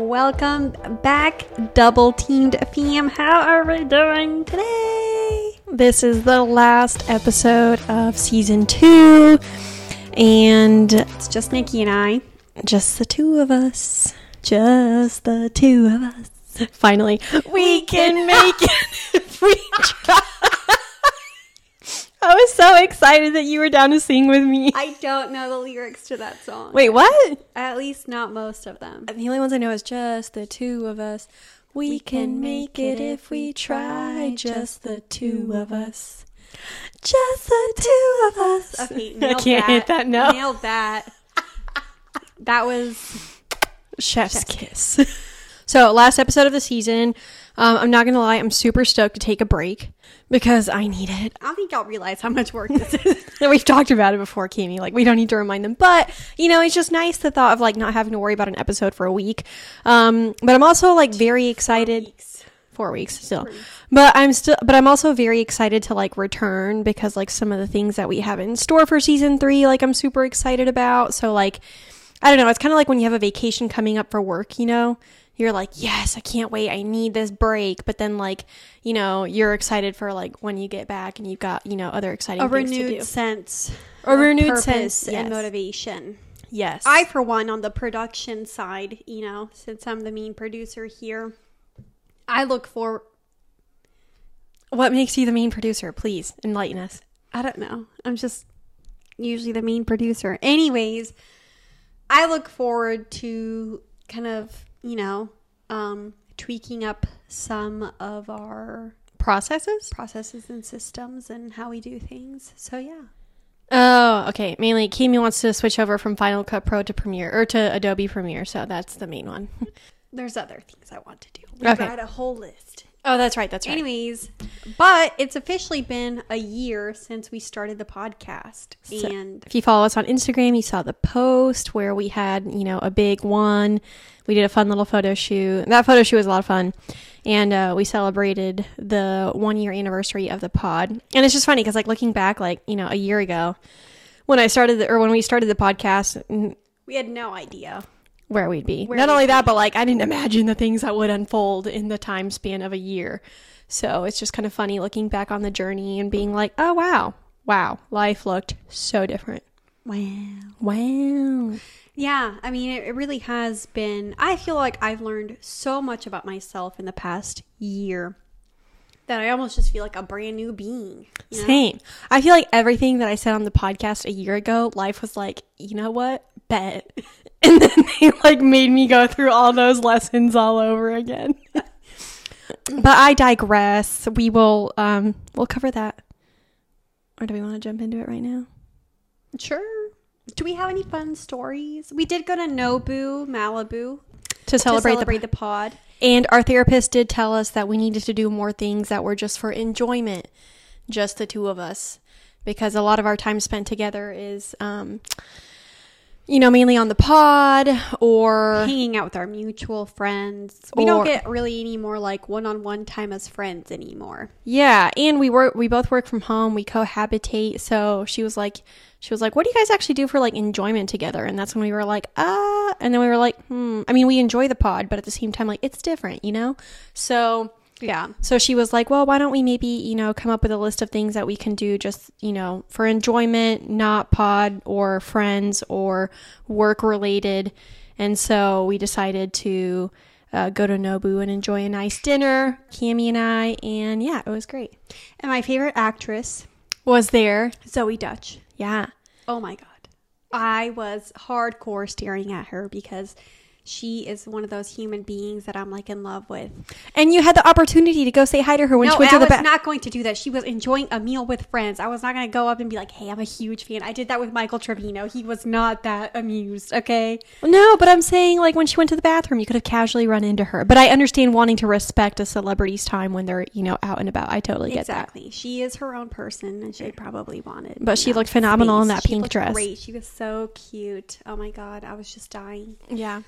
Welcome back, double teamed fam. How are we doing today? This is the last episode of season two, and It's just Nikki and I. just the two of us. Just the two of us. Finally, we can make it if we try. I was so excited that you were down to sing with me. I don't know the lyrics to that song. Wait, what? At least not most of them. The only ones I know is just the two of us. We, can make it if we try. Just the two of us. Just the two of us. Okay, I nailed can't that. hit that note. Nailed that. That was Chef's kiss. so, last episode of the season. Um, I'm not gonna lie, I'm super stoked to take a break because I need it. I think y'all realize how much work this is. We've talked about it before, Kimi. Like we don't need to remind them, but you know, it's just nice the thought of like not having to worry about an episode for a week. Um, but I'm also like very excited. Four weeks still, but I'm still, but I'm also very excited to like return because like some of the things that we have in store for season three, like I'm super excited about. So like, I don't know. It's kind of like when you have a vacation coming up for work, you know. You're like, yes, I can't wait. I need this break. But then, like, you know, you're excited for like when you get back and you've got, you know, other exciting A things to do. renewed sense. A renewed purpose sense, and motivation. Yes. I, for one, on the production side, you know, since I'm the main producer here, I look for. what makes you the main producer? Please enlighten us. I don't know. I'm just usually the main producer. Anyways, I look forward to kind of, you know, um, tweaking up some of our Processes? processes and systems and how we do things. So, yeah. Oh, okay. Mainly, Kimi wants to switch over from Final Cut Pro to Premiere or to Adobe Premiere, so that's the main one. There's other things I want to do. We Okay. got a whole list. Oh, that's right. That's right. Anyways, but it's officially been a year since we started the podcast. So- and If you follow us on Instagram, you saw the post where we had, you know, a big one. We did a fun little photo shoot. That photo shoot was a lot of fun. And uh, we celebrated the one year anniversary of the pod. And it's just funny because, like, looking back, like, you know, a year ago when I started, the, or when we started the podcast, we had no idea. Where we'd be. Where Not we'd only that, but like I didn't imagine the things that would unfold in the time span of a year. So it's just kind of funny looking back on the journey and being like, oh wow, wow, life looked so different. Wow. Wow. Yeah, I mean, it, it really has been. I feel like I've learned so much about myself in the past year that I almost just feel like a brand new being. you know? Same. I feel like everything that I said on the podcast a year ago, life was like, you know what? Bet. And then they like made me go through all those lessons all over again. but I digress. We will um we'll cover that. Or do we want to jump into it right now? Sure. Do we have any fun stories? We did go to Nobu, Malibu, To celebrate, to celebrate the the pod. And our therapist did tell us that we needed to do more things that were just for enjoyment, just the two of us, because a lot of our time spent together is, um, you know, mainly on the pod or hanging out with our mutual friends. We don't get really any more like one-on-one time as friends anymore. yeah. And we work, we both work from home. We cohabitate. So she was like, she was like, "What do you guys actually do for like enjoyment together?" And that's when we were like, "Ah," and then we were like, "Hmm." I mean, we enjoy the pod, but at the same time, like it's different, you know. So Yeah. So she was like, well, why don't we maybe, you know, come up with a list of things that we can do just, you know, for enjoyment, not pod or friends or work related. And so we decided to uh, go to Nobu and enjoy a nice dinner, Cami and I. And yeah, it was great. And my favorite actress, Was there? Zoey Deutch. Yeah. Oh my god. I was hardcore staring at her because she is one of those human beings that I'm like in love with. And you had the opportunity to go say hi to her when no, she went I to the was back. not going to do that. She was enjoying a meal with friends. I was not going to go up and be like, "Hey, I'm a huge fan." I did that with Michael Trevino. He was not that amused. Okay. no, but I'm saying like when she went to the bathroom, you could have casually run into her. But I understand wanting to respect a celebrity's time when they're, you know, out and about. I totally get that. Exactly. She is her own person, and she probably wanted. But she looked phenomenal in that She pink dress. Great. She was so cute. Oh my god, I was just dying. Yeah.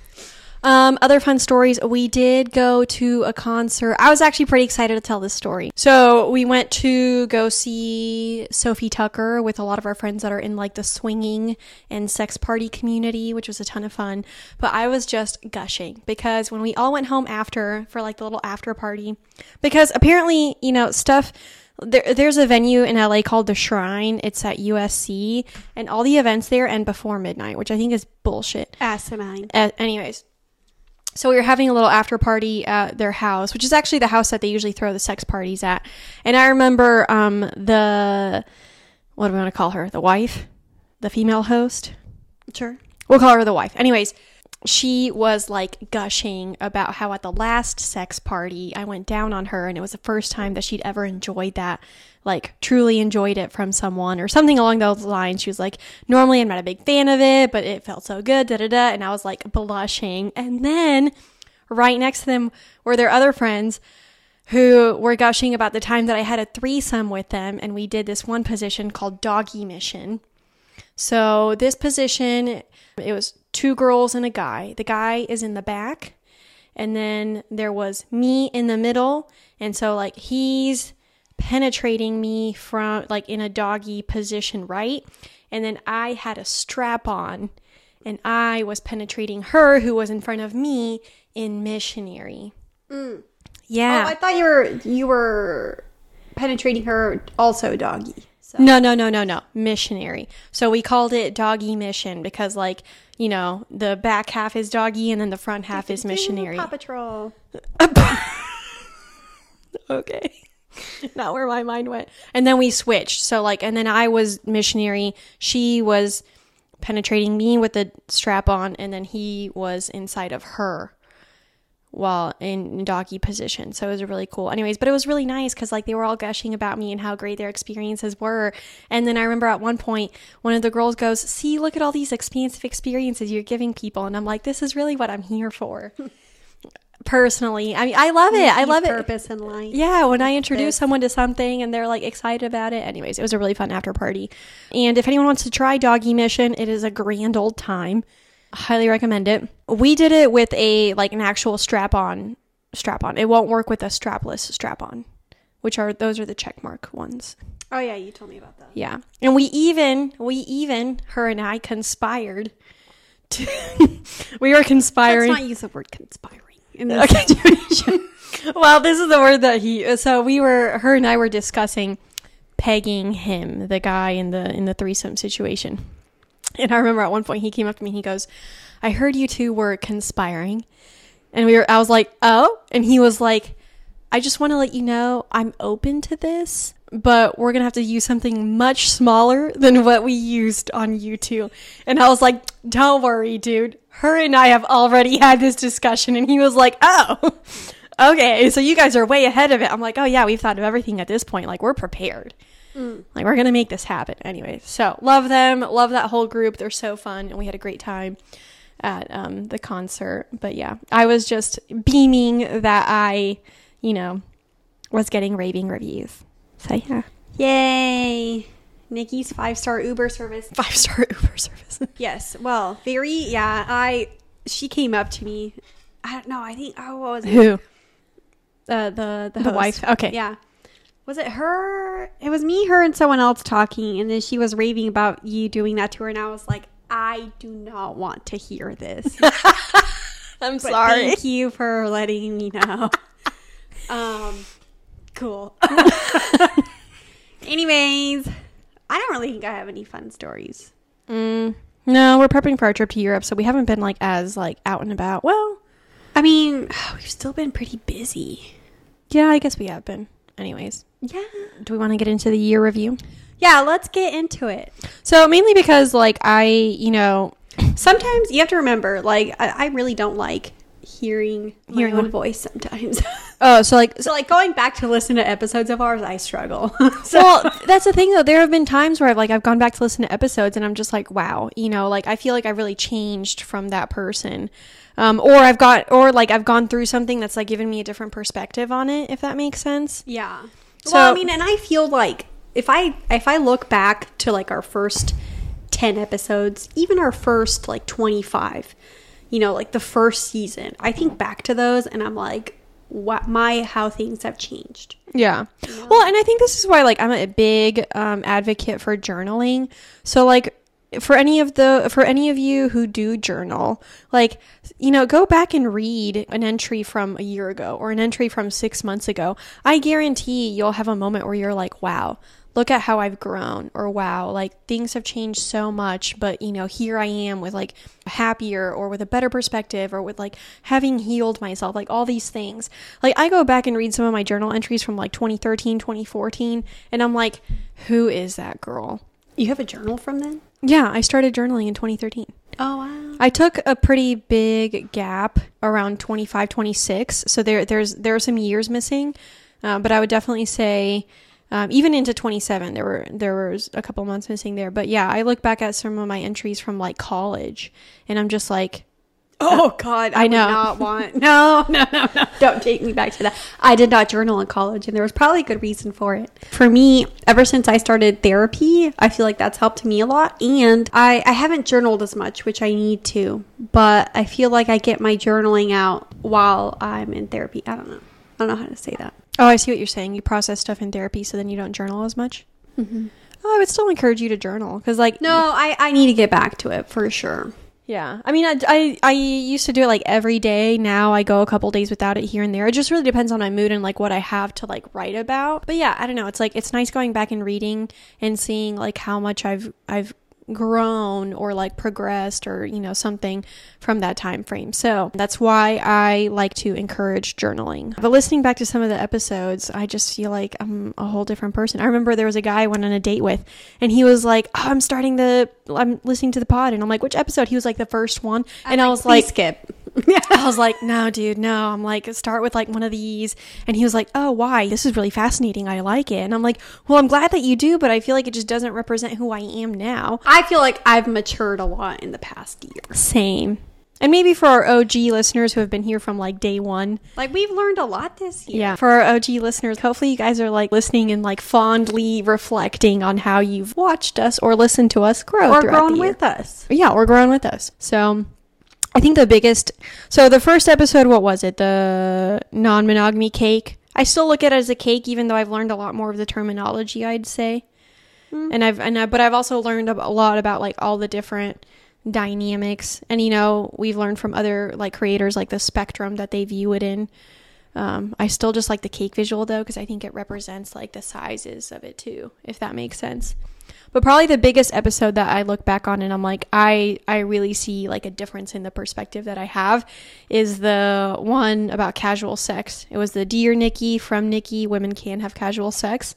Um, other fun stories. We did go to a concert. I was actually pretty excited to tell this story. So we went to go see Sofi Tukker with a lot of our friends that are in like the swinging and sex party community, which was a ton of fun. But I was just gushing because when we all went home after for like the little after party, because apparently, you know, stuff there, there's a venue in LA called the Shrine. It's at USC, and all the events there end before midnight, which I think is bullshit. Asinine. Uh, anyways, so we were having a little after party at their house, which is actually the house that they usually throw the sex parties at. And I remember um, the what do we want to call her? The wife, the female host. Sure. We'll call her the wife. Anyways, she was like gushing about how at the last sex party I went down on her and it was the first time that she'd ever enjoyed that, like truly enjoyed it from someone or something along those lines. She was like, normally I'm not a big fan of it, but it felt so good, da da da. And I was like blushing. And then right next to them were their other friends who were gushing about the time that I had a threesome with them and we did this one position called doggy mission. So this position, it was two girls and a guy. The guy is in the back, and then there was me in the middle, and so like he's penetrating me from like in a doggy position, right? And then I had a strap on, and I was penetrating her who was in front of me in missionary. Mm. Yeah. Oh, I thought you were you were penetrating her also doggy. So. No, no, no, no, no. Missionary. So we called it doggy mission because, like, you know, the back half is doggy and then the front half is missionary. Paw Patrol. okay. Not where my mind went. And then we switched. So, like, and then I was missionary. She was penetrating me with the strap on, and then he was inside of her while in doggy position. So it was really cool. Anyways, but it was really nice because like they were all gushing about me and how great their experiences were. And then I remember at one point, one of the girls goes, See, look at all these expansive experiences you're giving people. And I'm like, This is really what I'm here for. Personally, I mean, I love it. I love it. Purpose in life. Yeah, when I introduce someone to something and they're like excited about it. Anyways, it was a really fun after party. And if anyone wants to try Doggy Mission, it is a grand old time. Highly recommend it. We did it with a like an actual strap on strap on. It won't work with a strapless strap on, which are those are the check mark ones. Oh yeah, you told me about that. Yeah. And we even we even her and I conspired to we were Let's conspiring not use the word conspiring in this Okay. situation. well, this is the word that he. So we were, her and I were discussing pegging him, the guy in the in the threesome situation. And I remember at one point he came up to me. He goes, "I heard you two were conspiring," and we were. I was like, "Oh," and he was like, "I just want to let you know I'm open to this." But we're gonna have to use something much smaller than what we used on you two. And I was like, Don't worry, dude. Her and I have already had this discussion. And he was like, Oh, okay, so you guys are way ahead of it. I'm like, oh yeah, we've thought of everything at this point. Like we're prepared. Like we're gonna make this happen anyway. So love them, love that whole group. They're so fun, and we had a great time at um, the concert. But yeah, I was just beaming that I, you know, was getting raving reviews. So yeah, Yay. Nikki's five star Uber service. five star Uber service. Yes. Well, very, yeah. I, she came up to me. I don't know. I think, oh, what was it? Who? Uh, the, the, The wife. Okay. Yeah. Was it her? It was me, her, and someone else talking. And then she was raving about you doing that to her. And I was like, I do not want to hear this. I'm But Thank you for letting me know. um, cool. Anyways, I don't really think I have any fun stories. Mm, no, we're prepping for our trip to Europe, so we haven't been like as like out and about. Well, I mean, we've still been pretty busy. yeah, I guess we have been. Anyways, Yeah. do we want to get into the year review? Yeah, let's get into it. So mainly because like I, you know, Sometimes you have to remember, like, I, I really don't like hearing my Hearing own voice sometimes. oh, so like so, like, going back to listen to episodes of ours, I struggle. so, well, that's the thing though. There have been times where I've like I've gone back to listen to episodes and I'm just like, wow, you know, like I feel like I really changed from that person. Um, or I've got, or like I've gone through something that's like given me a different perspective on it, if that makes sense. yeah. So- well, I mean, and I feel like if I if I look back to like our first ten episodes, even our first like twenty five, you know, like the first season. I think back to those and I'm like, what my how things have changed. Yeah. Well, and I think this is why like I'm a big um, advocate for journaling. So like for any of the for any of you who do journal, like you know, go back and read an entry from a year ago or an entry from 6 months ago. I guarantee you'll have a moment where you're like, "Wow, look at how I've grown," or "Wow, like things have changed so much, but you know, here I am with like happier or with a better perspective or with like having healed myself, like all these things." Like I go back and read some of my journal entries from like 2013, 2014, and I'm like, "Who is that girl?" You have a journal from then? Yeah, I started journaling in 2013. Oh wow. I took a pretty big gap around 25, 26. So there, there's there are some years missing, uh, but I would definitely say um, even into 27 there were there was a couple months missing there. But yeah, I look back at some of my entries from like college, and I'm just like, Oh God, I, I would know. not want. No, no, no, no. Don't take me back to that. I did not journal in college, and there was probably a good reason for it. For me, ever since I started therapy, I feel like that's helped me a lot. And I, I haven't journaled as much, which I need to, but I feel like I get my journaling out while I'm in therapy. I don't know. I don't know how to say that. Oh, I see what you're saying. You process stuff in therapy, so then you don't journal as much. Mm-hmm. Oh, I would still encourage you to journal because, like, No, I, I need to get back to it for sure. Yeah. I mean, I, I, I used to do it like every day. Now I go a couple days without it here and there. It just really depends on my mood and like what I have to like write about. But yeah, I don't know. It's like, it's nice going back and reading and seeing like how much I've, I've grown or like progressed or, you know, something from that time frame. So that's why I like to encourage journaling. But listening back to some of the episodes, I just feel like I'm a whole different person. I remember there was a guy I went on a date with and he was like, oh, I'm starting the, I'm listening to the pod. And I'm like, which episode? He was like, the first one. And I was like, skip. I was like, no, dude, no. I'm like, start with like one of these. And he was like, oh, why? This is really fascinating. I like it. And I'm like, well, I'm glad that you do, but I feel like it just doesn't represent who I am now. I feel like I've matured a lot in the past year. Same. And maybe for our OG listeners who have been here from like day one. Like we've learned a lot this year. Yeah. For our OG listeners, hopefully you guys are like listening and like fondly reflecting on how you've watched us or listened to us grow Or grown with us. yeah, or growing with us. So I think the biggest so the first episode, what was it? The non monogamy cake. I still look at it as a cake, even though I've learned a lot more of the terminology, I'd say. And I've and I, but I've also learned a lot about like all the different dynamics. And you know, we've learned from other like creators like the spectrum that they view it in. Um, I still just like the cake visual though, because I think it represents like the sizes of it too, if that makes sense. But probably the biggest episode that I look back on and I'm like, I I really see like a difference in the perspective that I have is the one about casual sex. It was the Dear Nikki from Nikki, Women Can Have Casual Sex.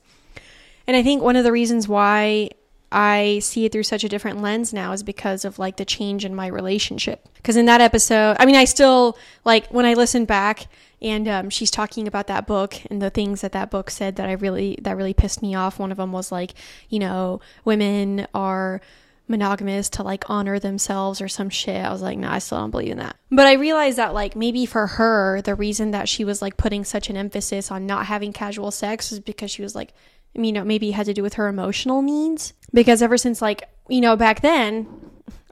And I think one of the reasons why I see it through such a different lens now is because of like the change in my relationship. Because in that episode, I mean, I still like when I listen back and um, she's talking about that book and the things that that book said that I really that really pissed me off. One of them was like, you know, women are monogamous to like honor themselves or some shit. I was like, no, I still don't believe in that. But I realized that like maybe for her, the reason that she was like putting such an emphasis on not having casual sex was because she was like, you know, maybe had to do with her emotional needs. Because ever since like, you know, back then,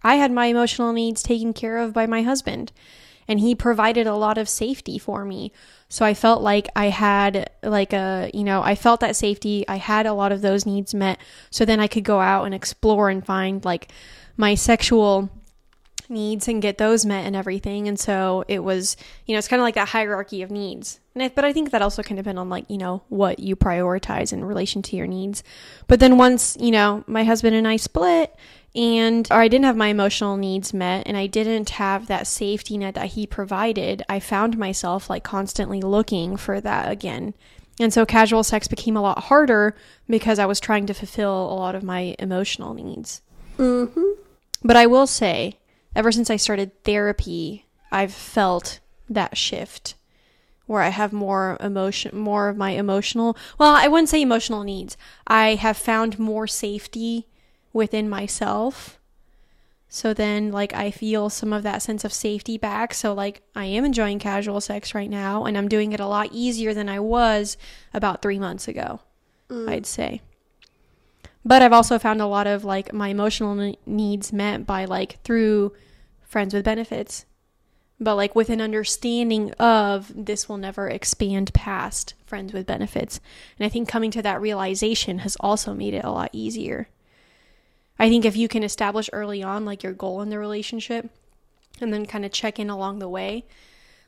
I had my emotional needs taken care of by my husband and he provided a lot of safety for me. So I felt like I had like a, you know, I felt that safety. I had a lot of those needs met. So then I could go out and explore and find like my sexual needs and get those met and everything. And so it was, you know, it's kind of like that hierarchy of needs. And I, but I think that also can depend on like, you know, what you prioritize in relation to your needs. But then once, you know, my husband and I split and or I didn't have my emotional needs met and I didn't have that safety net that he provided, I found myself like constantly looking for that again. And so casual sex became a lot harder because I was trying to fulfill a lot of my emotional needs. Mm-hmm. But I will say, ever since I started therapy, I've felt that shift where I have more emotion, more of my emotional, well, I wouldn't say emotional needs. I have found more safety within myself. So then, like, I feel some of that sense of safety back. So, like, I am enjoying casual sex right now, and I'm doing it a lot easier than I was about three months ago, mm. I'd say. But I've also found a lot of like my emotional needs met by like through friends with benefits but like with an understanding of this will never expand past friends with benefits. And I think coming to that realization has also made it a lot easier. I think if you can establish early on like your goal in the relationship and then kind of check in along the way.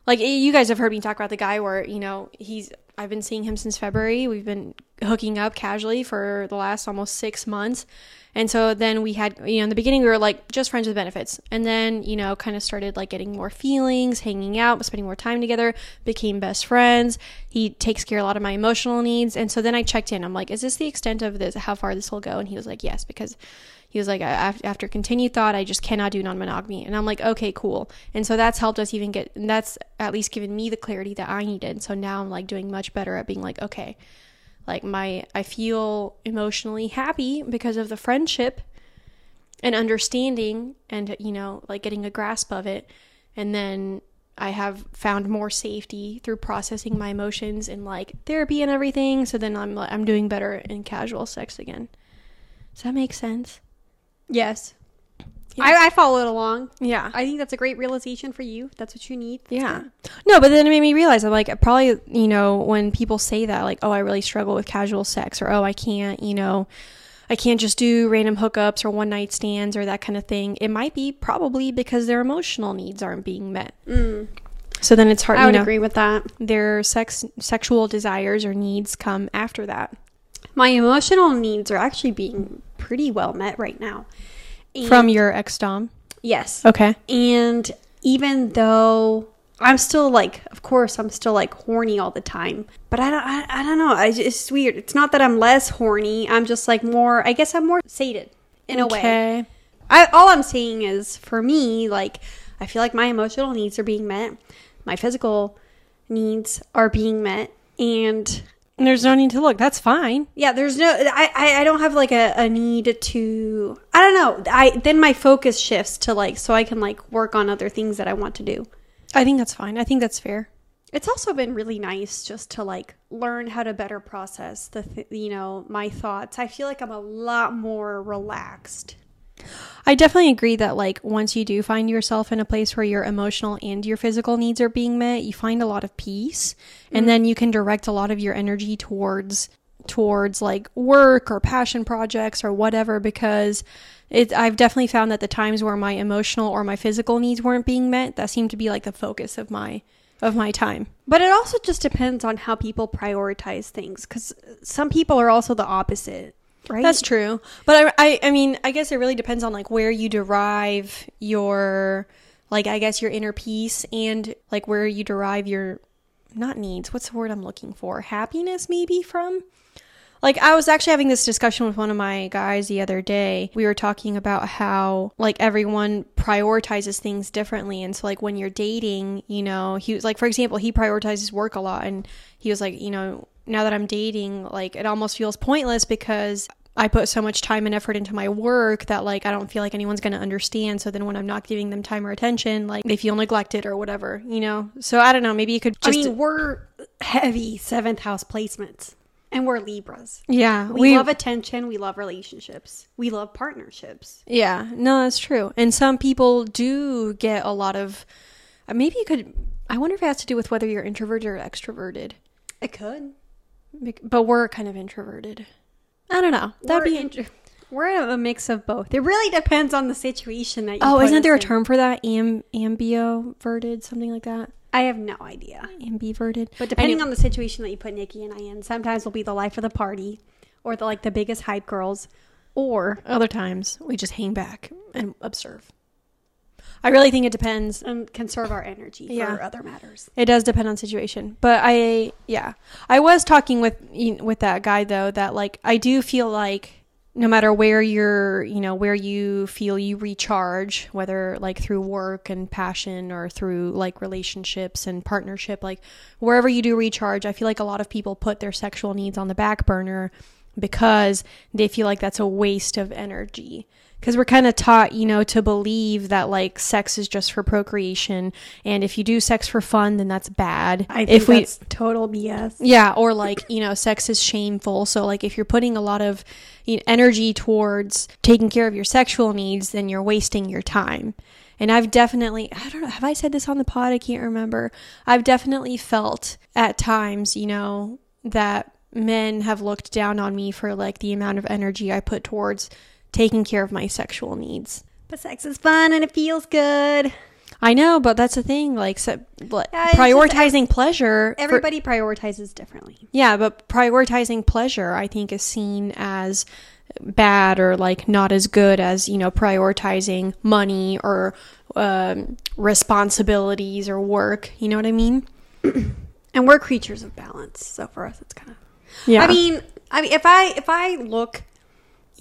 Like you guys have heard me talk about the guy where, you know, he's I've been seeing him since February. We've been hooking up casually for the last almost 6 months. And so then we had, you know, in the beginning we were like just friends with benefits. And then, you know, kind of started like getting more feelings, hanging out, spending more time together, became best friends. He takes care of a lot of my emotional needs. And so then I checked in. I'm like, is this the extent of this, how far this will go? And he was like, yes, because he was like, after continued thought, I just cannot do non monogamy. And I'm like, okay, cool. And so that's helped us even get, and that's at least given me the clarity that I needed. So now I'm like doing much better at being like, okay, like my, I feel emotionally happy because of the friendship and understanding and, you know, like getting a grasp of it. And then I have found more safety through processing my emotions in like therapy and everything. So then I'm I'm doing better in casual sex again. Does that make sense? Yes. Yeah. I, I followed along. Yeah. I think that's a great realization for you. That's what you need. That's yeah. Good. No, but then it made me realize I'm like, probably, you know, when people say that, like, oh, I really struggle with casual sex, or oh, I can't, you know, I can't just do random hookups or one night stands or that kind of thing, it might be probably because their emotional needs aren't being met. Mm. So then it's hard. I would know, agree with that. Their sex, sexual desires or needs come after that. My emotional needs are actually being pretty well met right now. And From your ex dom? Yes. Okay. And even though I'm still like, of course, I'm still like horny all the time, but I don't, I, I don't know. I, it's weird. It's not that I'm less horny. I'm just like more, I guess I'm more sated in a way. I, all I'm saying is for me, like, I feel like my emotional needs are being met, my physical needs are being met, and there's no need to look. That's fine. Yeah, there's no. I I, I don't have like a, a need to. I don't know. I then my focus shifts to like so I can like work on other things that I want to do. I think that's fine. I think that's fair. It's also been really nice just to like learn how to better process the th- you know my thoughts. I feel like I'm a lot more relaxed I definitely agree that like once you do find yourself in a place where your emotional and your physical needs are being met, you find a lot of peace mm-hmm. and then you can direct a lot of your energy towards towards like work or passion projects or whatever because it I've definitely found that the times where my emotional or my physical needs weren't being met, that seemed to be like the focus of my of my time. But it also just depends on how people prioritize things cuz some people are also the opposite right? That's true. But I, I, I mean, I guess it really depends on like where you derive your, like, I guess your inner peace and like where you derive your, not needs. What's the word I'm looking for? Happiness, maybe from. Like I was actually having this discussion with one of my guys the other day. We were talking about how like everyone prioritizes things differently and so like when you're dating, you know, he was like for example, he prioritizes work a lot and he was like, you know, now that I'm dating, like it almost feels pointless because I put so much time and effort into my work that like I don't feel like anyone's going to understand. So then when I'm not giving them time or attention, like they feel neglected or whatever, you know? So I don't know. Maybe you could just. I mean, we're heavy seventh house placements and we're Libras. Yeah. We, we love attention. We love relationships. We love partnerships. Yeah. No, that's true. And some people do get a lot of. Uh, maybe you could. I wonder if it has to do with whether you're introverted or extroverted. It could. But we're kind of introverted. I don't know. That'd we're be. In, we're a mix of both. It really depends on the situation that you. Oh, isn't there a term for that? Am ambioverted, something like that. I have no idea. Ambiverted. But depending on the situation that you put Nikki and I in, sometimes we'll be the life of the party, or the like the biggest hype girls, or other times we just hang back and observe. I really think it depends and conserve our energy yeah. for other matters. It does depend on situation, but I yeah, I was talking with with that guy though that like I do feel like no matter where you're, you know, where you feel you recharge, whether like through work and passion or through like relationships and partnership, like wherever you do recharge, I feel like a lot of people put their sexual needs on the back burner because they feel like that's a waste of energy because we're kind of taught, you know, to believe that like sex is just for procreation, and if you do sex for fun, then that's bad. I think if we that's total BS. yeah, or like, you know, sex is shameful. So, like, if you're putting a lot of you know, energy towards taking care of your sexual needs, then you're wasting your time. And I've definitely, I don't know, have I said this on the pod? I can't remember. I've definitely felt at times, you know, that men have looked down on me for like the amount of energy I put towards taking care of my sexual needs. But sex is fun and it feels good. I know, but that's the thing. Like, so, like Yeah, it's just prioritizing pleasure. for- Everybody prioritizes differently. Yeah, but prioritizing pleasure, I think, is seen as bad or like not as good as, you know, prioritizing money or um, responsibilities or work. You know what I mean? And we're creatures of balance. So for us it's kind of Yeah. I mean, I mean, if I if I look,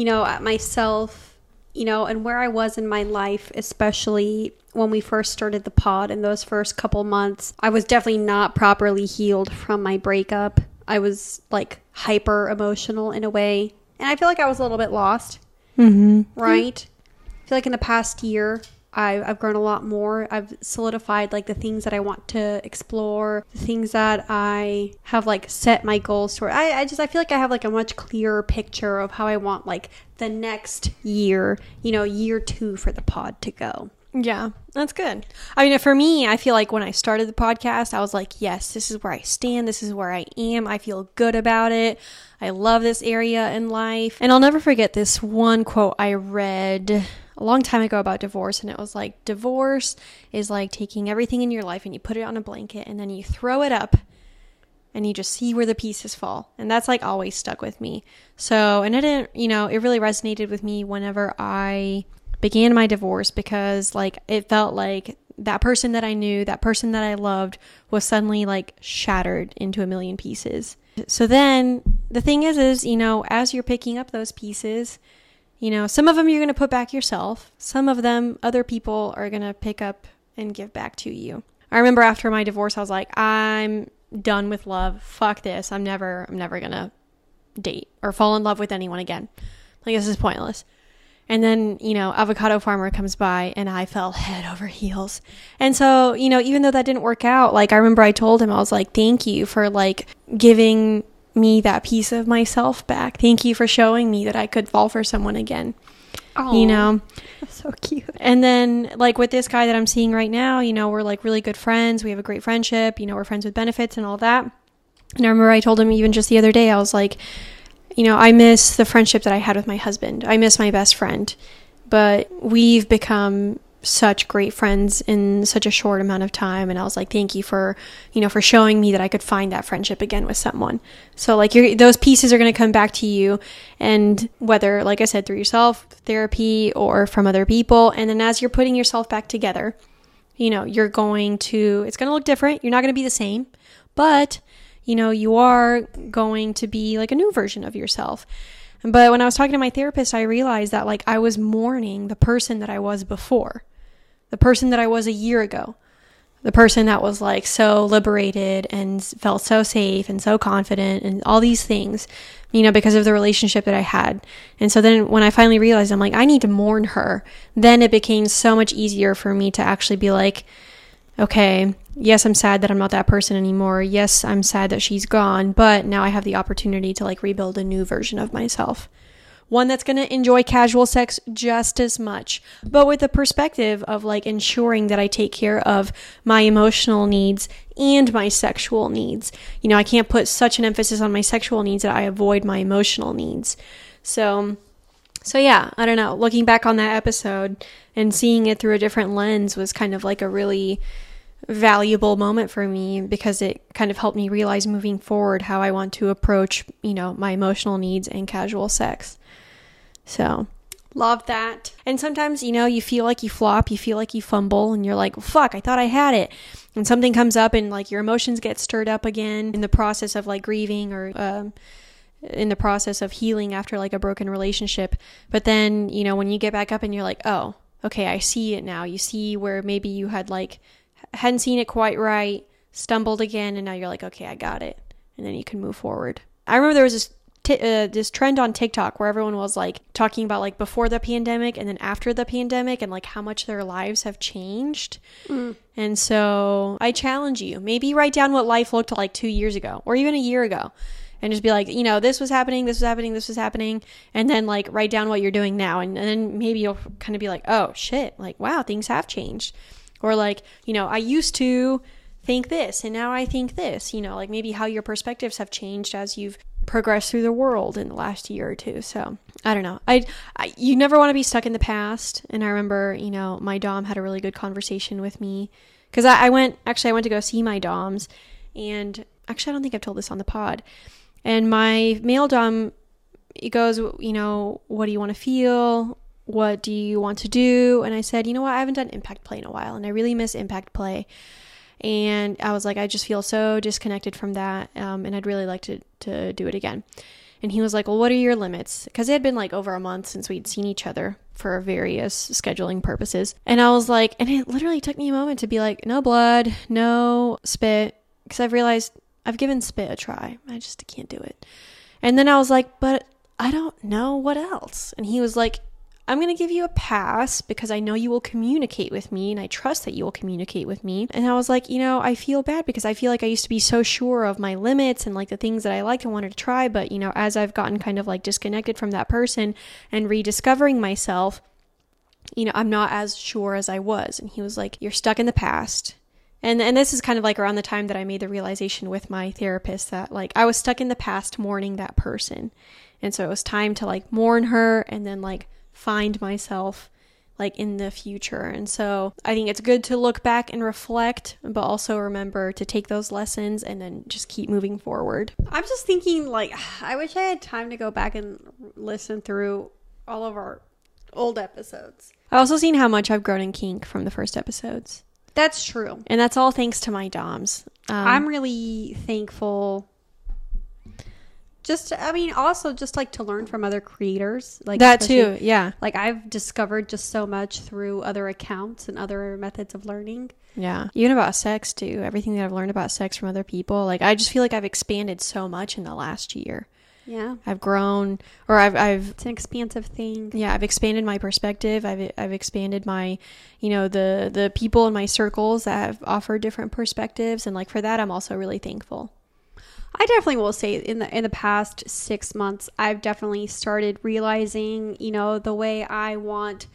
you know, at myself, you know, and where I was in my life, especially when we first started the pod in those first couple months, I was definitely not properly healed from my breakup. I was like hyper emotional in a way, and I feel like I was a little bit lost. mm-hmm. Right? I feel like in the past year, I, I've grown a lot more. I've solidified like the things that I want to explore, the things that I have like set my goals for. I, I just I feel like I have like a much clearer picture of how I want like the next year, you know, year two for the pod to go. Yeah, that's good. I mean, for me, I feel like when I started the podcast, I was like, yes, this is where I stand. This is where I am. I feel good about it. I love this area in life. And I'll never forget this one quote I read a long time ago about divorce. And it was like, divorce is like taking everything in your life and you put it on a blanket and then you throw it up and you just see where the pieces fall. And that's like always stuck with me. So, and it didn't, you know, it really resonated with me whenever I began my divorce because like it felt like that person that I knew, that person that I loved was suddenly like shattered into a million pieces. So then the thing is is, you know, as you're picking up those pieces, you know, some of them you're going to put back yourself. Some of them other people are going to pick up and give back to you. I remember after my divorce I was like, I'm done with love. Fuck this. I'm never I'm never going to date or fall in love with anyone again. Like this is pointless. And then, you know, Avocado Farmer comes by and I fell head over heels. And so, you know, even though that didn't work out, like I remember I told him, I was like, thank you for like giving me that piece of myself back. Thank you for showing me that I could fall for someone again. You know? so cute. And then, like with this guy that I'm seeing right now, you know, we're like really good friends. We have a great friendship. You know, we're friends with benefits and all that. And I remember I told him even just the other day, I was like, you know, I miss the friendship that I had with my husband. I miss my best friend. But we've become such great friends in such a short amount of time and I was like thank you for you know for showing me that I could find that friendship again with someone. So like you're, those pieces are going to come back to you and whether like I said through yourself, therapy or from other people and then as you're putting yourself back together, you know, you're going to it's going to look different. You're not going to be the same, but you know, you are going to be like a new version of yourself. But when I was talking to my therapist, I realized that like I was mourning the person that I was before, the person that I was a year ago, the person that was like so liberated and felt so safe and so confident and all these things, you know, because of the relationship that I had. And so then when I finally realized I'm like, I need to mourn her, then it became so much easier for me to actually be like, okay, yes, I'm sad that I'm not that person anymore. Yes, I'm sad that she's gone, but now I have the opportunity to like rebuild a new version of myself. One that's going to enjoy casual sex just as much, but with the perspective of like ensuring that I take care of my emotional needs and my sexual needs. You know, I can't put such an emphasis on my sexual needs that I avoid my emotional needs. So, so yeah, I don't know. Looking back on that episode and seeing it through a different lens was kind of like a really valuable moment for me because it kind of helped me realize moving forward how I want to approach, you know, my emotional needs and casual sex. So, Love that. and sometimes, you know, you feel like you flop, you feel like you fumble, and you're like, fuck, I thought I had it. And something comes up, and like your emotions get stirred up again in the process of like grieving or, um, in the process of healing after like a broken relationship. But then, you know, when you get back up and you're like, oh, okay, I see it now. You see where maybe you had like, hadn't seen it quite right, stumbled again, and now you're like, okay, I got it. And then you can move forward. I remember there was this t- uh, this trend on TikTok where everyone was like talking about like before the pandemic and then after the pandemic and like how much their lives have changed. Mm. And so I challenge you, maybe write down what life looked like 2 years ago or even a year ago and just be like, you know, this was happening, this was happening, this was happening, and then like write down what you're doing now, and, and then maybe you'll kind of be like, oh shit, like wow, things have changed, or like, you know, I used to think this, and now I think this, you know, like maybe how your perspectives have changed as you've progressed through the world in the last year or two. So I don't know, I, I you never want to be stuck in the past, and I remember, you know, my dom had a really good conversation with me because I, I went actually I went to go see my doms, and actually I don't think I've told this on the pod and my male dom, he goes, you know, what do you want to feel? What do you want to do? And I said, you know what? I haven't done impact play in a while, and I really miss impact play. And I was like, I just feel so disconnected from that, um, and I'd really like to to do it again. And he was like, well, what are your limits? Because it had been like over a month since we'd seen each other for various scheduling purposes. And I was like, and it literally took me a moment to be like, no blood, no spit, because I've realized I've given spit a try. I just can't do it. And then I was like, but I don't know what else. And he was like, I'm going to give you a pass because I know you will communicate with me and I trust that you will communicate with me. And I was like, you know, I feel bad because I feel like I used to be so sure of my limits and like the things that I liked and wanted to try. But, you know, as I've gotten kind of like disconnected from that person and rediscovering myself, you know, I'm not as sure as I was. And he was like, You're stuck in the past and and this is kind of like around the time that I made the realization with my therapist that like I was stuck in the past mourning that person. And so it was time to like mourn her and then like find myself like in the future. And so I think it's good to look back and reflect, but also remember to take those lessons and then just keep moving forward. I'm just thinking like I wish I had time to go back and listen through all of our old episodes. I've also seen how much I've grown in kink from the first episodes. That's true. And that's all thanks to my DOMs. Um, I'm really thankful. Just, I mean, also just like to learn from other creators, like that too. Yeah. Like I've discovered just so much through other accounts and other methods of learning. Yeah. Even about sex too. Everything that I've learned about sex from other people. Like I just feel like I've expanded so much in the last year. Yeah, I've grown or I've I've it's an expansive thing. yeah, I've expanded my perspective. I've I've expanded my, you know, the the people in my circles that have offered different perspectives and like for that I'm also really thankful. I definitely will say in the in the past six months, I've definitely started realizing, you know, the way I want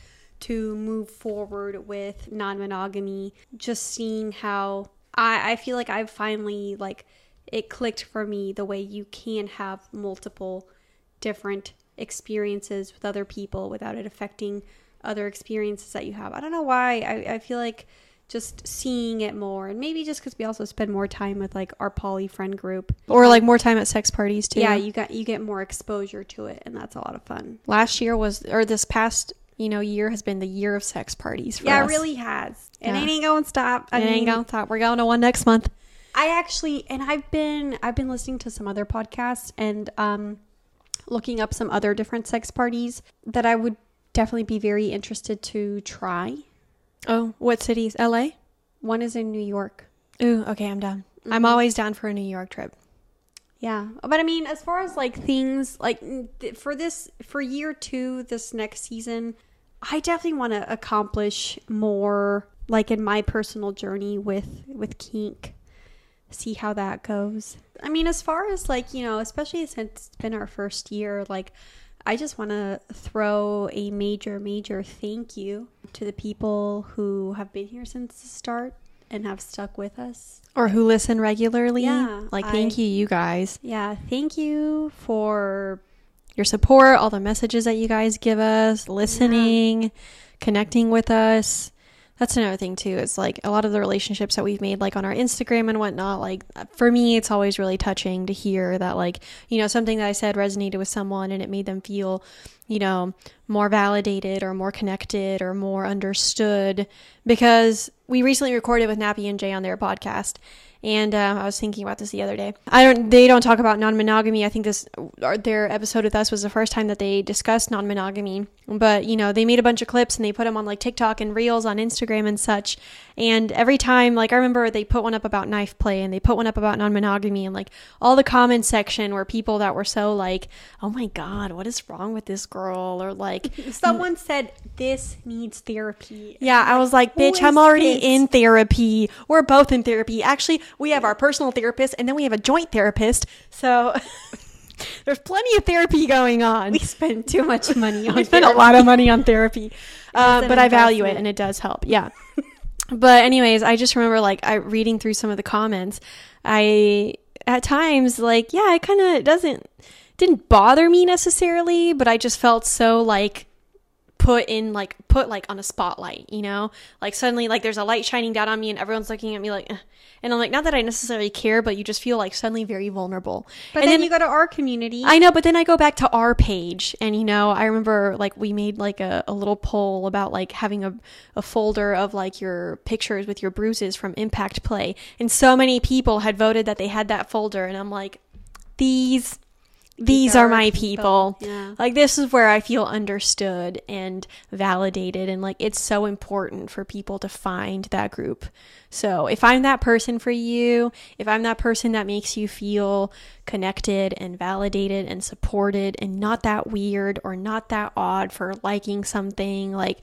to move forward with non monogamy. Just seeing how I I feel like I've finally like it clicked for me the way you can have multiple different experiences with other people without it affecting other experiences that you have. I don't know why. I, I feel like just seeing it more and maybe just because we also spend more time with like our poly friend group Or like more time at sex parties too. yeah you got you get more exposure to it and that's a lot of fun Last year was or this past, you know, year has been the year of sex parties for yeah us. it really has and Yeah. it ain't going to stop i It mean ain't going to stop. We're going to one next month. i actually and i've been i've been listening to some other podcasts and um looking up some other different sex parties that i would definitely be very interested to try Oh, what cities? LA? one is in new york Ooh, okay, I'm down. I'm Mhm. always down for a New York trip. Yeah, but I mean, as far as like things like th- for this for year two, this next season, I definitely want to accomplish more, like in my personal journey with with kink. See how that goes. I mean, as far as like you know, especially since it's been our first year, like I just want to throw a major, major thank you to the people who have been here since the start and have stuck with us. Or who listen regularly. Yeah, Like, thank I- you, you guys. Yeah, thank you for Your support, all the messages that you guys give us, listening, connecting with us. That's another thing, too. It's like a lot of the relationships that we've made, like on our Instagram and whatnot. Like, for me, it's always really touching to hear that, like, you know, something that I said resonated with someone and it made them feel, you know, more validated or more connected or more understood. Because we recently recorded with Nappy and Jay on their podcast. And um, I was thinking about this the other day. I don't. They don't talk about non-monogamy. I think this their episode with us was the first time that they discussed non-monogamy. But you know, they made a bunch of clips and they put them on like TikTok and Reels on Instagram and such. And every time, like I remember, they put one up about knife play and they put one up about non-monogamy and like all the comment section were people that were so like, "Oh my god, what is wrong with this girl?" Or like, Someone said this needs therapy. yeah, I was like, bitch, I'm already this? in therapy. We're both in therapy. Actually, we have our personal therapist and then we have a joint therapist. So there's plenty of therapy going on. We spend too much money on I spend a lot of money on therapy, uh, but I value it and it does help. Yeah. But anyways, I just remember like I reading through some of the comments. I at times like yeah, it kind of doesn't didn't bother me necessarily, but I just felt so like put in like put like on a spotlight, you know? Like suddenly like there's a light shining down on me and everyone's looking at me like "Ugh." and I'm like not that I necessarily care, but you just feel like suddenly very vulnerable. But and then, you go to our community. I know, but then I go back to our page and you know, I remember like we made like a, a little poll about like having a, a folder of like your pictures with your bruises from impact play. And so many people had voted that they had that folder and I'm like, these these are my people. Yeah. Like this is where I feel understood and validated and like it's so important for people to find that group. So, if I'm that person for you, if I'm that person that makes you feel connected and validated and supported and not that weird or not that odd for liking something, like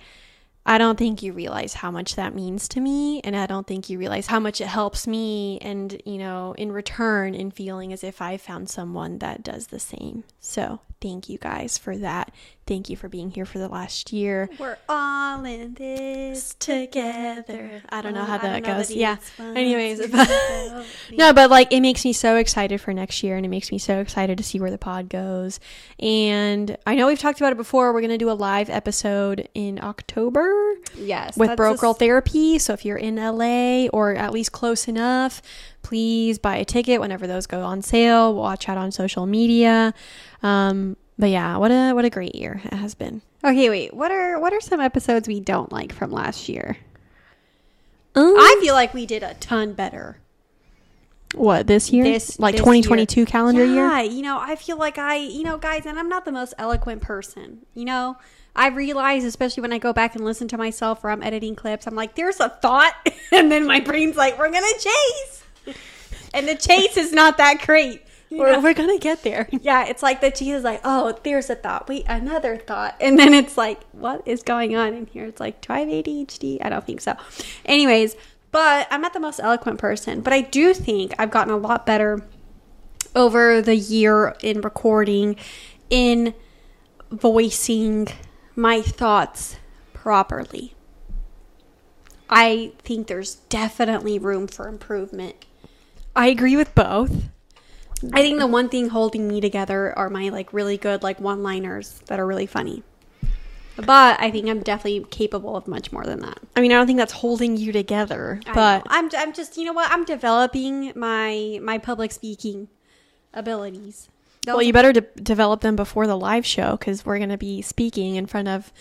I don't think you realize how much that means to me, and I don't think you realize how much it helps me, and you know, in return, in feeling as if I found someone that does the same. So, thank you guys for that. Thank you for being here for the last year. We're all in this Together. I don't know Oh, how that know goes. the Yeah. Anyways, but- no, but like it makes me so excited for next year and it makes me so excited to see where the pod goes. And I know we've talked about it before. We're going to do a live episode in October Yes, with that's Broke a Girl Therapy. So if you're in LA or at least close enough, please buy a ticket whenever those go on sale. Watch out on social media. Um, but yeah, what a what a great year it has been. Okay, wait. What are what are some episodes we don't like from last year? Um, I feel like we did a ton better. what this year? This- like 2022 calendar year. Yeah, you know, I feel like I, you know, guys, and I'm not the most eloquent person. You know, I realize, especially when I go back and listen to myself or I'm editing clips, I'm like, there's a thought, and then my brain's like, we're gonna chase, and the chase is not that great. We're, we're gonna get there. Yeah, it's like the cheese is like, oh, there's a thought. Wait, another thought. And then it's like, what is going on in here? It's like, do I have ADHD? I don't think so. Anyways, but I'm not the most eloquent person, but I do think I've gotten a lot better over the year in recording, in voicing my thoughts properly. I think there's definitely room for improvement. I agree with both. I think the one thing holding me together are my like really good like one-liners that are really funny. But I think I'm definitely capable of much more than that. I mean, I don't think that's holding you together, I but know. I'm I'm just you know what I'm developing my my public speaking abilities. Those well, you better de- develop them before the live show because we're gonna be speaking in front of.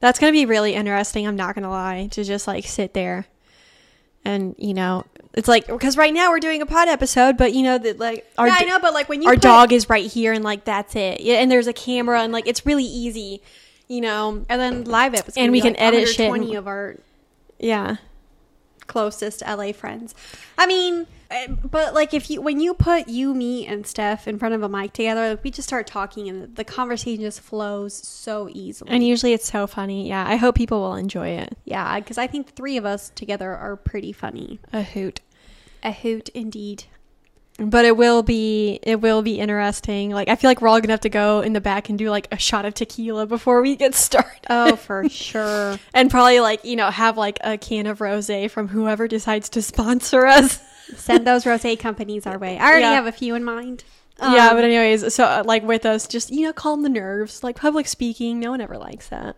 That's gonna be really interesting. I'm not gonna lie to just like sit there, and you know, it's like because right now we're doing a pod episode, but you know that like our yeah, I know, but like when you our put- dog is right here, and like that's it. Yeah, and there's a camera, and like it's really easy, you know. and then live episodes, and we can edit shit Twenty of our Yeah, closest LA friends. I mean, eh, but like if you when you put you, me, and Steph in front of a mic together, like we just start talking and the conversation just flows so easily. and usually it's so funny. Yeah, I hope people will enjoy it. yeah, because I think the three of us together are pretty funny. A hoot. A hoot indeed. but it will be it will be interesting like i feel like we're all gonna have to go in the back and do like a shot of tequila before we get started Oh, for sure. and probably like you know have like a can of rose from whoever decides to sponsor us Send those rose companies our way. I already Yeah. have a few in mind. yeah Um, but anyways so uh, like with us just you know calm the nerves like public speaking no one ever likes that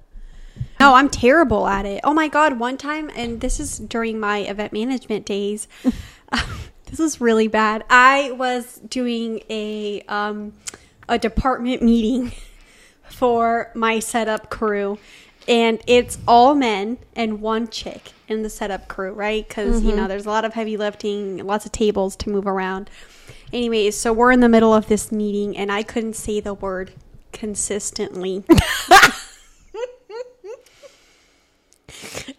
No, I'm terrible at it. Oh my god, one time and this is during my event management days. this is really bad. I was doing a um a department meeting for my setup crew and it's all men and one chick in the setup crew, right? Because you know there's a lot of heavy lifting, lots of tables to move around. Anyways, so we're in the middle of this meeting, and I couldn't say the word consistently.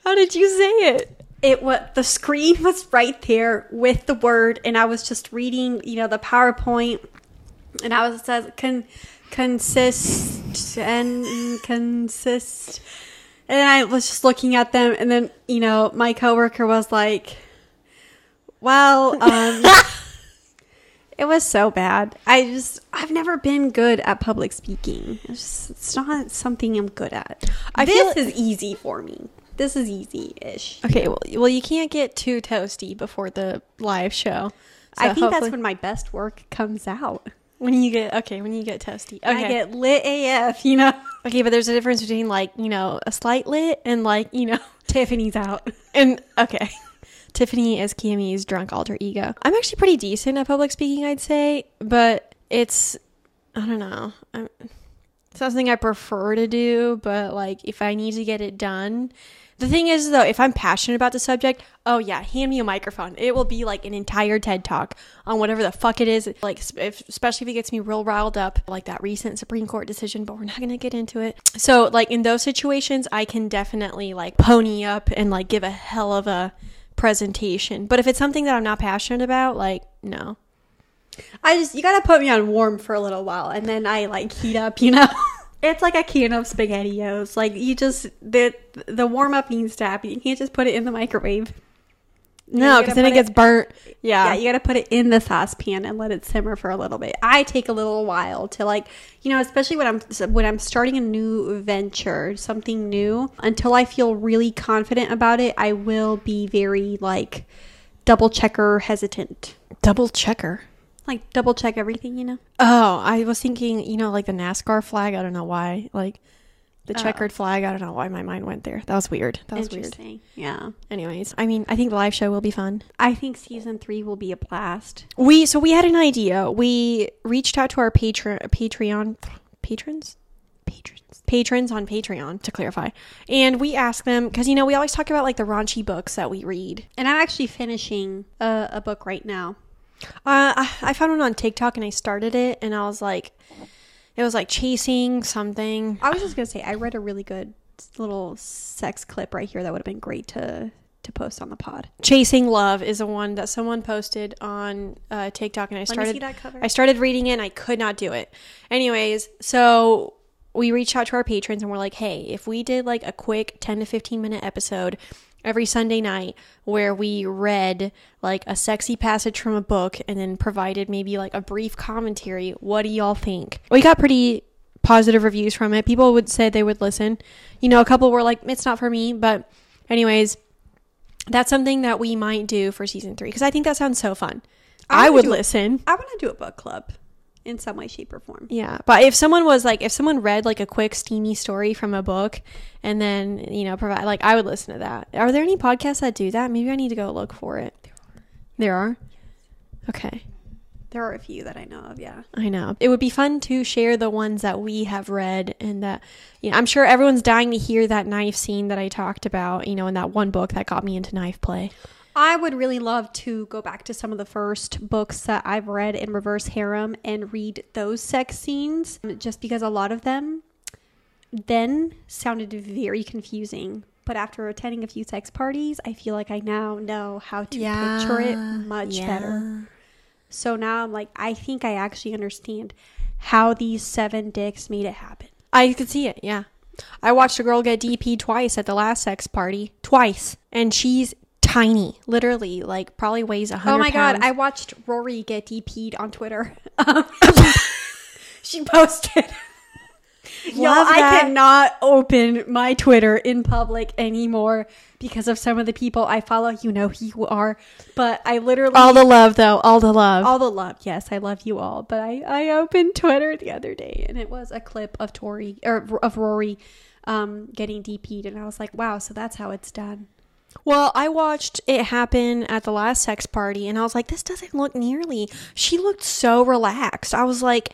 How did you say it? It was the screen was right there with the word and i was just reading you know the powerpoint and i was says con consist and consist and i was just looking at them and then you know my coworker was like well um it was so bad. I just i've never been good at public speaking. It's just it's not something i'm good at. I this feel- is easy for me this is easy-ish Okay, well, well, you can't get too toasty before the live show. I So think that's when my best work comes out. when you get okay when you get toasty. Okay, I get lit AF, you know. okay, but there's a difference between like you know a slight lit and like you know Tiffany's out. and okay. Tiffany is Kiami's drunk alter ego. I'm actually pretty decent at public speaking, I'd say, but it's I don't know. I'm, it's not something I prefer to do, but like if I need to get it done. The thing is though, if I'm passionate about the subject, oh yeah, hand me a microphone. It will be like an entire TED talk on whatever the fuck it is. Like if, especially if it gets me real riled up, like that recent Supreme Court decision, but we're not to get into it. So like in those situations, I can definitely like pony up and like give a hell of a presentation. But if it's something that I'm not passionate about, like no. I just you gotta put me on warm for a little while, and then I like heat up. You know, it's like a can of spaghettios. Like you just the the warm up needs to happen. You can't just put it in the microwave. No, because then it put gets burnt. Yeah, Yeah. you got to put it in the saucepan and let it simmer for a little bit. I take a little while to like, you know, especially when I'm when I'm starting a new venture, something new. Until I feel really confident about it, I will be very like double checker hesitant. Double checker. Like double check everything, you know. Oh, I was thinking, you know, like the NASCAR flag. I don't know why. Like the Oh. checkered flag. I don't know why my mind went there. That was weird. That was weird. Yeah. Anyways, I mean, I think the live show will be fun. I think season three will be a blast. We so we had an idea. We reached out to our patron Patreon patrons patrons patrons on Patreon to clarify, and we asked them because you know we always talk about like the raunchy books that we read. And I'm actually finishing a, a book right now. Uh, I, I found one on TikTok and I started it, and I was like, it was like chasing something. I was just gonna say I read a really good little sex clip right here that would have been great to to post on the pod. Chasing Love is the one that someone posted on uh, TikTok, and I started. see that cover. I started reading it, and I could not do it. Anyways, so we reached out to our patrons, and we're like, "Hey, if we did like a quick ten to fifteen minute episode every Sunday night where we read like a sexy passage from a book and then provided maybe like a brief commentary, what do y'all think?" We got pretty positive reviews from it. People would say they would listen. You know, a couple were like, "It's not for me," but anyways that's something that we might do for season three because I think that sounds so fun. I I, would listen. I want to do a book club in some way, shape, or form. Yeah, but if someone was like, if someone read like a quick steamy story from a book, and then you know provide like, I would listen to that. Are there any podcasts that do that? Maybe I need to go look for it. There are. Okay, There are a few that I know of. Yeah. I know it would be fun to share the ones that we have read, and that you know, I'm sure everyone's dying to hear that knife scene that I talked about. You know, in that one book that got me into knife play. I would really love to go back to some of the first books that I've read in reverse harem and read those sex scenes um, just because a lot of them then sounded very confusing. But after attending a few sex parties, I feel like I now know how to picture it much better. So now I'm like, I think I actually understand how these seven dicks made it happen. I could see it, yeah. I watched a girl get DP twice at the last sex party. Twice. And she's tiny. Literally, like probably weighs a Oh my god, pounds. I watched Rory get DP'd on Twitter. Um, she posted. Yo, Love I that. cannot open my Twitter in public anymore because of some of the people I follow. You know who you are, but I literally all the love though, all the love. all the love. Yes, I love you all. But I I opened Twitter the other day and it was a clip of Tori or of Rory um getting DP'd and I was like, wow, so that's how it's done. Well, I watched it happen at the last sex party and I was like, this doesn't look nearly. She looked so relaxed. I was like,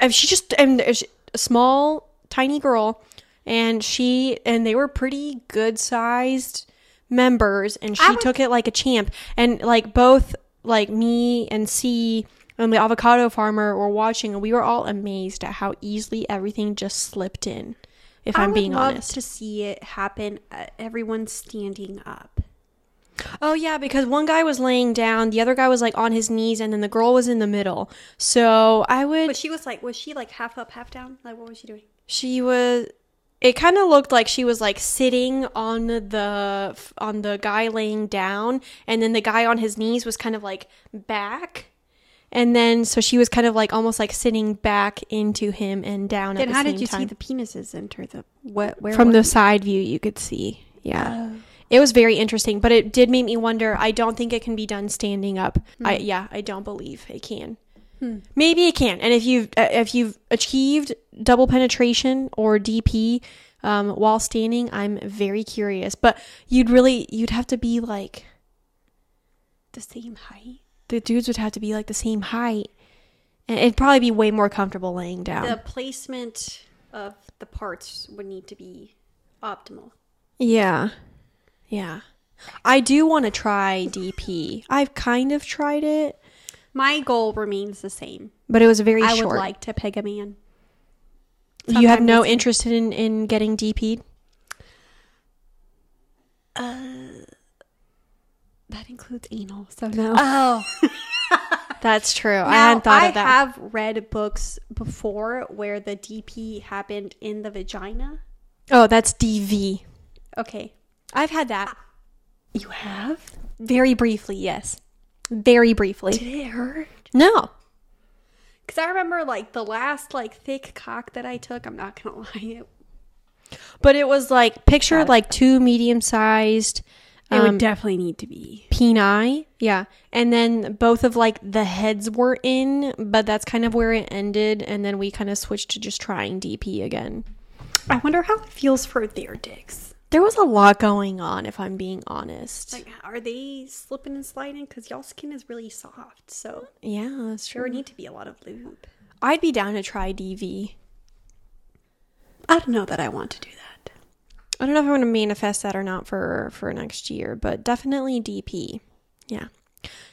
and she just and a small, tiny girl and she and they were pretty good sized members and she would- took it like a champ and like both like me and C and the avocado farmer were watching and we were all amazed at how easily everything just slipped in if I I'm would being love honest. to see it happen. Uh, everyone standing up. Oh yeah, because one guy was laying down, the other guy was like on his knees, and then the girl was in the middle. So I would. But she was like, was she like half up, half down? Like, what was she doing? she was. It kind of looked like she was like sitting on the on the guy laying down, and then the guy on his knees was kind of like back, and then so she was kind of like almost like sitting back into him and down. Then at the how did you time. see the penises enter the what? Where from the it? side view? You could see, yeah. Oh. It was very interesting, but it did make me wonder. I don't think it can be done standing up. I yeah, I don't believe it can. Hmm. Maybe it can. And if you've uh, if you've achieved double penetration or DP um, while standing, I'm very curious. But you'd really you'd have to be like the same height. The dudes would have to be like the same height, and it'd probably be way more comfortable laying down. The placement of the parts would need to be optimal. Yeah. Yeah. I do want to try DP. I've kind of tried it, My goal remains the same. but it was very short. I short. would like to peg a man. you have no interest in in getting DP'd? Uh, That includes anal, so no. Oh. That's true. I Now, hadn't thought I of that. I have read books before where the DP happened in the vagina. oh, that's DV. Okay. I've had that. You have? Very briefly, yes. Very briefly. Did it hurt? No. Because I remember, like, the last, like, thick cock that I took, I'm not going to lie, it, But it was like picture like two medium sized it um, would definitely need to be. peni. Yeah. And then both of like the heads were in, but that's kind of where it ended. And then we kind of switched to just trying DP again. I wonder how it feels for their dicks. There was a lot going on, if I'm being honest. Like, are they slipping and sliding? Because y'all skin is really soft, so yeah, that's there would true. need to be a lot of lube. I'd be down to try DV. I don't know that I want to do that. I don't know if I'm going to manifest that or not for for next year, but definitely DP. Yeah.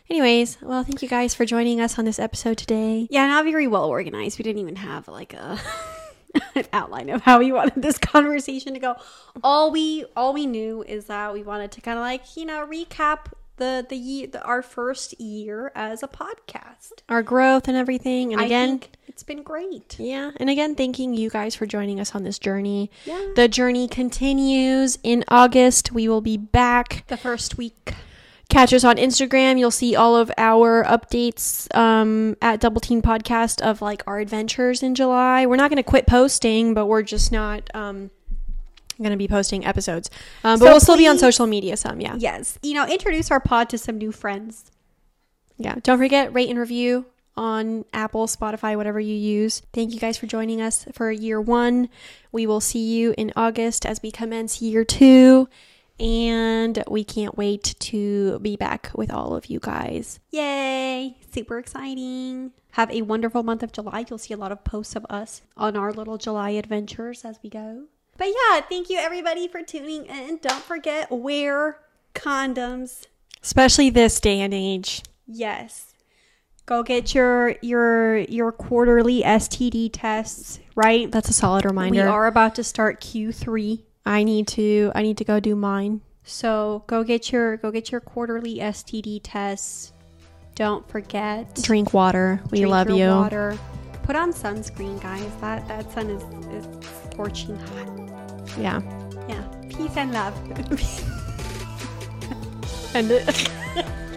Anyways, well, thank you guys for joining us on this episode today. Yeah, not very well organized. We didn't even have like a an outline of how we wanted this conversation to go. All we all we knew is that we wanted to kind of like you know recap the the year the, our first year as a podcast. Our growth and everything. And I again, think it's been great. yeah. And again, thanking you guys for joining us on this journey. Yeah. The journey continues in August. We will be back. The first week. Catch us on Instagram. You'll see all of our updates um, at Double Team Podcast of like our adventures in July. We're not going to quit posting, but we're just not um, going to be posting episodes. Um, but So we'll still be on social media some. Yeah. Yes, you know, introduce our pod to some new friends. Yeah. Don't forget, rate and review on Apple, Spotify, whatever you use. Thank you guys for joining us for year one. We will see you in August as we commence year two. And we can't wait to be back with all of you guys. Yay! Super exciting. Have a wonderful month of July. You'll see a lot of posts of us on our little July adventures as we go. But yeah, thank you everybody for tuning in. Don't forget, wear condoms. Especially this day and age. Yes. Go get your your your quarterly STD tests, right? That's a solid reminder. We are about to start Q3. I need to I need to go do mine. So go get your go get your quarterly STD tests. Don't forget. Drink water. We Drink love you. Water. Put on sunscreen, guys. That that sun is, is scorching hot. Yeah. Yeah. Peace and love. And